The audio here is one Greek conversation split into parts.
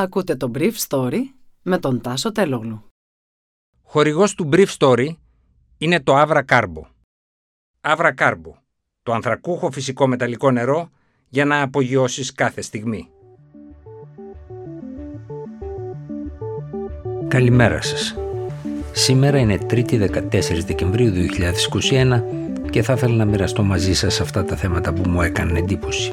Ακούτε το Brief Story με τον Τάσο Τελόγλου. Χορηγός του Brief Story είναι το Avra Carbo. Avra Carbo, το ανθρακούχο φυσικό μεταλλικό νερό για να απογειώσεις κάθε στιγμή. Καλημέρα σας. Σήμερα είναι 3η 14 Δεκεμβρίου 2021 και θα ήθελα να μοιραστώ μαζί σας αυτά τα θέματα που μου έκανε εντύπωση.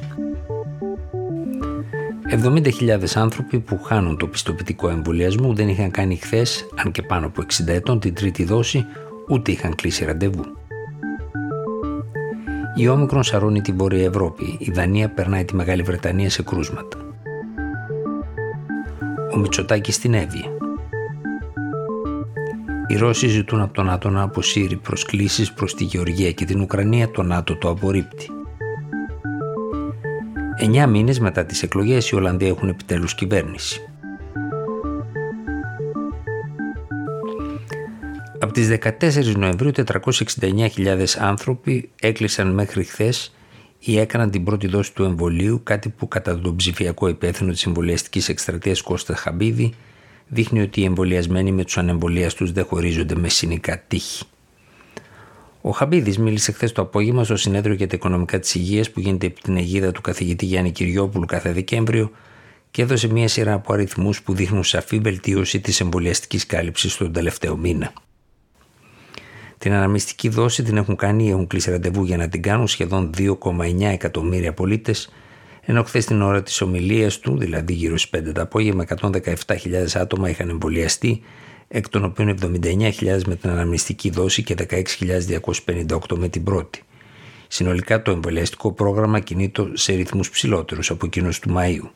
70.000 άνθρωποι που χάνουν το πιστοποιητικό εμβολιασμού δεν είχαν κάνει χθες, αν και πάνω από 60 ετών, την τρίτη δόση, ούτε είχαν κλείσει ραντεβού. Η όμικρον σαρώνει τη Βόρεια Ευρώπη. Η Δανία περνάει τη Μεγάλη Βρετανία σε κρούσματα. Ο Μητσοτάκης στην Εύη. Οι Ρώσοι ζητούν από τον ΝΑΤΟ να αποσύρει προσκλήσεις προς τη Γεωργία και την Ουκρανία, το ΝΑΤΟ το απορρίπτει. Εννιά μήνες μετά τις εκλογές οι Ολλανδοί έχουν επιτέλους κυβέρνηση. Από τις 14 Νοεμβρίου 469.000 άνθρωποι έκλεισαν μέχρι χθες ή έκαναν την πρώτη δόση του εμβολίου, κάτι που κατά τον ψηφιακό υπεύθυνο της εμβολιαστικής εκστρατείας Κώστα Χαμπίδη δείχνει ότι οι εμβολιασμένοι με τους ανεμβολίαστους δεν χωρίζονται με συνικά τύχη. Ο Χαμπίδης μίλησε χθες το απόγευμα στο συνέδριο για τα οικονομικά της υγείας που γίνεται επί την αιγίδα του καθηγητή Γιάννη Κυριόπουλου κάθε Δεκέμβριο και έδωσε μία σειρά από αριθμούς που δείχνουν σαφή βελτίωση της εμβολιαστικής κάλυψης τον τελευταίο μήνα. Την αναμνηστική δόση την έχουν κάνει ή έχουν κλείσει ραντεβού για να την κάνουν σχεδόν 2,9 εκατομμύρια πολίτες, ενώ χθες την ώρα της ομιλίας του, δηλαδή γύρω στις 5 το απόγευμα, 117.000 άτομα είχαν εμβολιαστεί εκ των οποίων 79.000 με την αναμνηστική δόση και 16.258 με την πρώτη. Συνολικά το εμβολιαστικό πρόγραμμα κινείται σε ρυθμούς ψηλότερους από εκείνους του Μαΐου.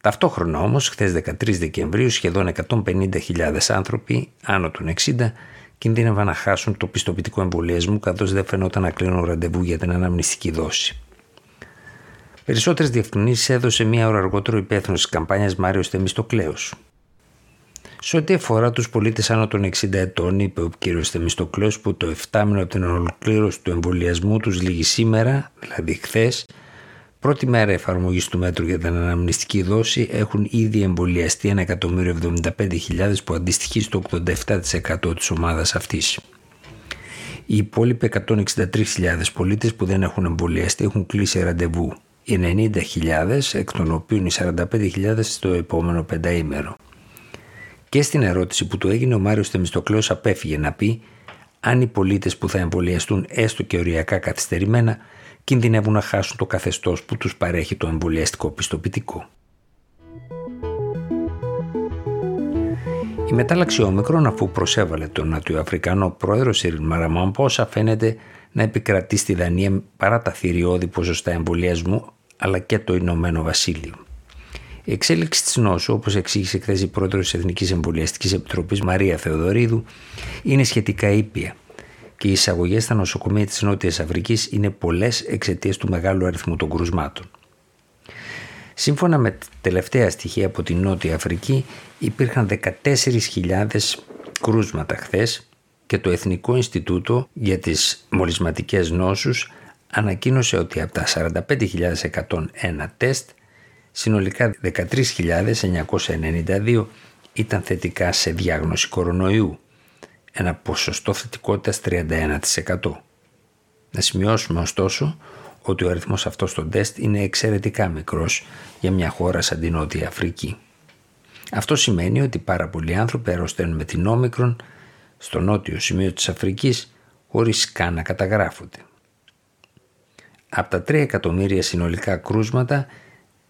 Ταυτόχρονα όμως, χθες 13 Δεκεμβρίου, σχεδόν 150.000 άνθρωποι άνω των 60 κινδύνευαν να χάσουν το πιστοποιητικό εμβολιασμού καθώς δεν φαινόταν να κλείνουν ραντεβού για την αναμνηστική δόση. Περισσότερες διευκρινήσεις έδωσε μία ώρα αργότερο υπεύθυνος της καμπάνιας Μάριος Θεμιστοκλέου. Σε ό,τι αφορά τους πολίτες άνω των 60 ετών, είπε ο κ. Θεμιστοκλέος που το 7 μήνο από την ολοκλήρωση του εμβολιασμού τους λήγει σήμερα, δηλαδή χθες, πρώτη μέρα εφαρμογής του μέτρου για την αναμνηστική δόση, έχουν ήδη εμβολιαστεί 1.075.000 που αντιστοιχεί στο 87% της ομάδας αυτής. Οι υπόλοιποι 163.000 πολίτες που δεν έχουν εμβολιαστεί έχουν κλείσει ραντεβού. Οι 90.000, εκ των οποίων οι 45.000 στο επόμενο πενταήμερο. Και στην ερώτηση που του έγινε ο Μάριος Θεμιστοκλέος απέφυγε να πει αν οι πολίτες που θα εμβολιαστούν έστω και οριακά καθυστερημένα κινδυνεύουν να χάσουν το καθεστώς που τους παρέχει το εμβολιαστικό πιστοποιητικό. Η μετάλλαξη όμικρον αφού προσέβαλε τον Νατιοαφρικανό πρόεδρο Σιριν Μαραμάμπόσα φαίνεται να επικρατεί στη Δανία παρά τα θηριώδη ποσοστά εμβολιασμού αλλά και το Ηνωμένο Βασίλειο. Η εξέλιξη της νόσου, όπως εξήγησε χθες η πρόεδρος της Εθνικής Εμβολιαστικής Επιτροπής Μαρία Θεοδωρίδου, είναι σχετικά ήπια και οι εισαγωγές στα νοσοκομεία της Νότιας Αφρικής είναι πολλές εξαιτίας του μεγάλου αριθμού των κρουσμάτων. Σύμφωνα με τελευταία στοιχεία από την Νότια Αφρική, υπήρχαν 14.000 κρούσματα χθες και το Εθνικό Ινστιτούτο για τις Μολυσματικές Νόσους ανακοίνωσε ότι από τα 45.101 τεστ Συνολικά 13.992 ήταν θετικά σε διάγνωση κορονοϊού, ένα ποσοστό θετικότητας 31%. Να σημειώσουμε ωστόσο ότι ο αριθμός αυτός των τεστ είναι εξαιρετικά μικρός για μια χώρα σαν την Νότια Αφρική. Αυτό σημαίνει ότι πάρα πολλοί άνθρωποι αρρωσταίνουν με την όμικρον στο νότιο σημείο της Αφρικής χωρίς καν να καταγράφονται. Από τα 3 εκατομμύρια συνολικά κρούσματα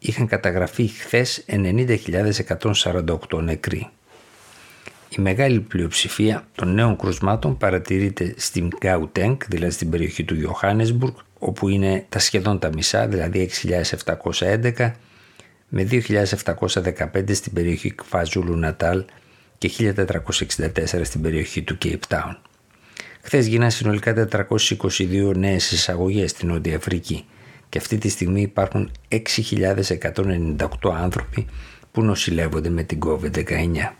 είχαν καταγραφεί χθες 90.148 νεκροί. Η μεγάλη πλειοψηφία των νέων κρουσμάτων παρατηρείται στην Gauteng, δηλαδή στην περιοχή του Johannesburg, όπου είναι τα σχεδόν τα μισά, δηλαδή 6.711, με 2.715 στην περιοχή Κφαζούλου Νατάλ και 1.464 στην περιοχή του Cape Town. Χθες γίνανε συνολικά 422 νέες εισαγωγές στην Νότια Αφρική και αυτή τη στιγμή υπάρχουν 6.198 άνθρωποι που νοσηλεύονται με την COVID-19.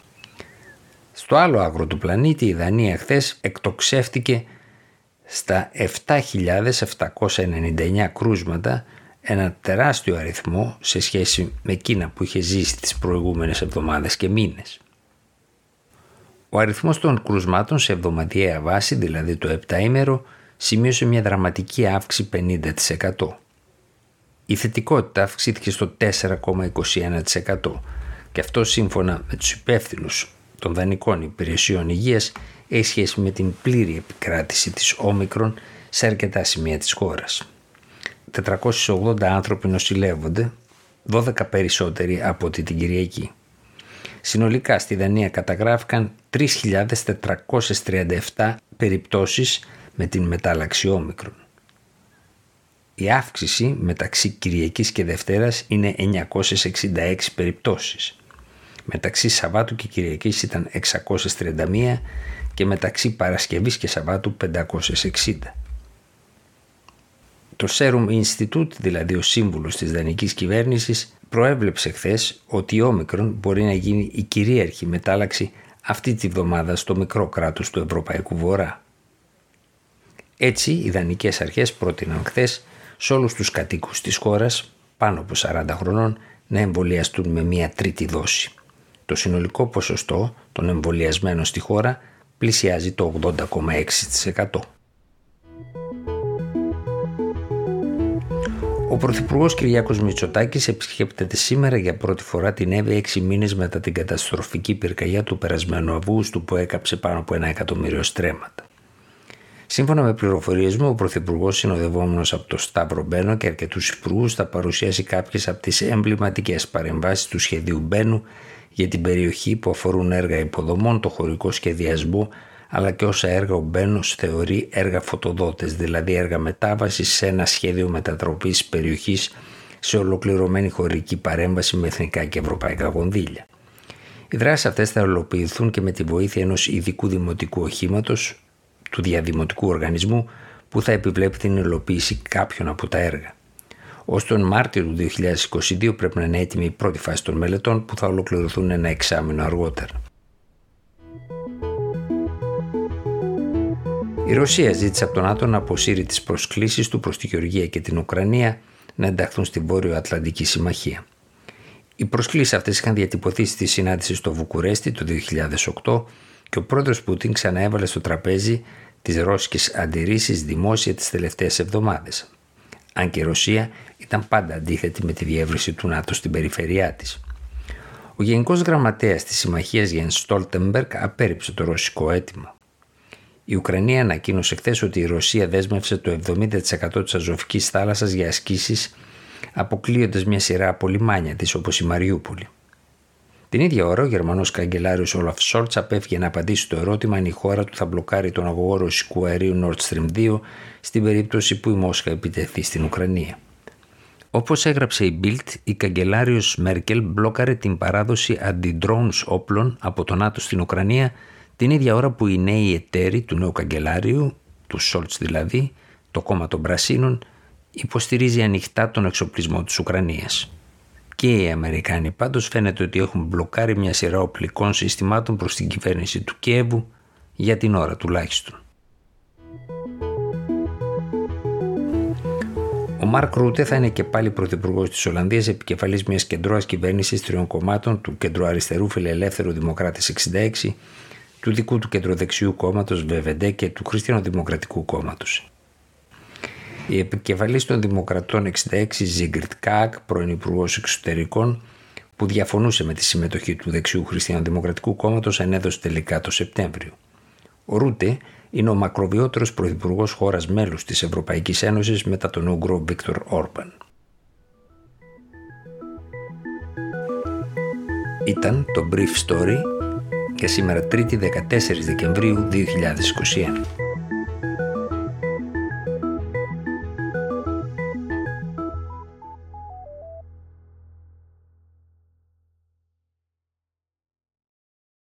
Στο άλλο άκρο του πλανήτη η Δανία χθε εκτοξεύτηκε στα 7.799 κρούσματα Ένα τεράστιο αριθμό σε σχέση με εκείνα που είχε ζήσει τις προηγούμενες εβδομάδες και μήνες. Ο αριθμός των κρουσμάτων σε εβδομαδιαία βάση, δηλαδή το 7 ημέρο, σημείωσε μια δραματική αύξηση 50%. Η θετικότητα αυξήθηκε στο 4,21% και αυτό σύμφωνα με τους υπεύθυνους των δανεικών υπηρεσιών υγείας έχει σχέση με την πλήρη επικράτηση της όμικρον σε αρκετά σημεία της χώρας. 480 άνθρωποι νοσηλεύονται, 12 περισσότεροι από την Κυριακή. Συνολικά στη Δανία καταγράφηκαν 3.437 περιπτώσεις με την μετάλλαξη όμικρον. Η αύξηση μεταξύ Κυριακής και Δευτέρας είναι 966 περιπτώσεις. Μεταξύ Σαββάτου και Κυριακής ήταν 631 και μεταξύ Παρασκευής και Σαββάτου 560. Το Serum Institute, δηλαδή ο σύμβουλος της δανεικής κυβέρνησης, προέβλεψε χθες ότι η όμικρον μπορεί να γίνει η κυρίαρχη μετάλλαξη αυτή τη βδομάδα στο μικρό κράτος του Ευρωπαϊκού Βορρά. Έτσι, οι δανεικές αρχές πρότειναν χθες σε όλους τους κατοίκους της χώρας, πάνω από 40 χρονών, να εμβολιαστούν με μία τρίτη δόση. Το συνολικό ποσοστό των εμβολιασμένων στη χώρα πλησιάζει το 80,6%. Ο Πρωθυπουργός Κυριάκος Μητσοτάκης επισκέπτεται σήμερα για πρώτη φορά την Εύη έξι μήνες μετά την καταστροφική πυρκαγιά του περασμένου Αυγούστου που έκαψε πάνω από ένα εκατομμύριο στρέμματα. Σύμφωνα με πληροφορίες μου, ο Πρωθυπουργός, συνοδευόμενος από το Σταύρο Μπένο και αρκετούς υπουργούς, θα παρουσιάσει κάποιες από τις εμβληματικές παρεμβάσεις του σχεδίου Μπένου για την περιοχή που αφορούν έργα υποδομών, το χωρικό σχεδιασμό, αλλά και όσα έργα ο Μπένος θεωρεί έργα φωτοδότες, δηλαδή έργα μετάβασης σε ένα σχέδιο μετατροπής περιοχής σε ολοκληρωμένη χωρική παρέμβαση με εθνικά και ευρωπαϊκά κονδύλια. Οι δράσεις αυτές θα ολοποιηθούν και με τη βοήθεια ενός ειδικού δημοτικού οχήματος, του διαδημοτικού οργανισμού, που θα επιβλέπει την υλοποίηση κάποιων από τα έργα. Ω τον Μάρτιο του 2022 πρέπει να είναι έτοιμη η πρώτη φάση των μελετών που θα ολοκληρωθούν ένα εξάμεινο αργότερα. Η Ρωσία ζήτησε από τον ΝΑΤΟ να αποσύρει τις προσκλήσεις του προς τη Γεωργία και την Ουκρανία να ενταχθούν στην Βόρειο Ατλαντική Συμμαχία. Οι προσκλήσεις αυτές είχαν διατυπωθεί στη συνάντηση στο Βουκουρέστι το 2008 και ο πρόεδρος Πούτιν ξαναέβαλε στο τραπέζι τις ρώσικες αντιρρήσεις δημόσια τις τελευταίες εβδομάδες. Αν και η Ρωσία ήταν πάντα αντίθετη με τη διεύρυνση του ΝΑΤΟ στην περιφερειά της. Ο Γενικός Γραμματέας της Συμμαχίας Γιάνν Στόλτεμπεργκ απέρριψε το ρωσικό αίτημα. Η Ουκρανία ανακοίνωσε χθες ότι η Ρωσία δέσμευσε το 70% της Αζωφικής θάλασσας για ασκήσεις, αποκλείοντας μια σειρά από λιμάνια της όπως η Μαριούπολη. Την ίδια ώρα, ο Γερμανός καγκελάριος Όλαφ Σόρτ απέφυγε να απαντήσει στο ερώτημα αν η χώρα του θα μπλοκάρει τον αγωγό ρωσικού αερίου Nord Stream 2 στην περίπτωση που η Μόσχα επιτεθεί στην Ουκρανία. Όπως έγραψε η Bild, η καγκελάριος Μέρκελ μπλόκαρε την παράδοση αντιδρόουν όπλων από τον ΝΑΤΟ στην Ουκρανία την ίδια ώρα που οι νέοι εταίροι του νέου καγκελάριου, του Σόλτς δηλαδή, το κόμμα των Πρασίνων, υποστηρίζει ανοιχτά τον εξοπλισμό της Ουκρανίας. Και οι Αμερικάνοι πάντως φαίνεται ότι έχουν μπλοκάρει μια σειρά οπλικών συστημάτων προς την κυβέρνηση του Κιέβου για την ώρα τουλάχιστον. Ο Μάρκ Ρούτε θα είναι και πάλι πρωθυπουργός της Ολλανδίας, επικεφαλής μιας κεντρώας κυβέρνησης τριών κομμάτων του κεντροαριστερού φιλελεύθερου Δημοκράτης 66 του δικού του κεντροδεξιού κόμματος ΒΒΔ και του Χριστιανοδημοκρατικού κόμματος. Η επικεφαλής των Δημοκρατών 66 Ζίγκριντ Κάαγκ, πρώην Υπουργός Εξωτερικών, που διαφωνούσε με τη συμμετοχή του δεξιού Χριστιανοδημοκρατικού κόμματος, ενέδωσε τελικά το Σεπτέμβριο. Ο Ρούτε είναι ο μακροβιότερος πρωθυπουργός χώρας μέλους της Ευρωπαϊκής Ένωσης μετά τον Ούγκρο Βίκτορ Όρμπαν. Ήταν το Brief Story για σήμερα 3η 14 Δεκεμβρίου 2021.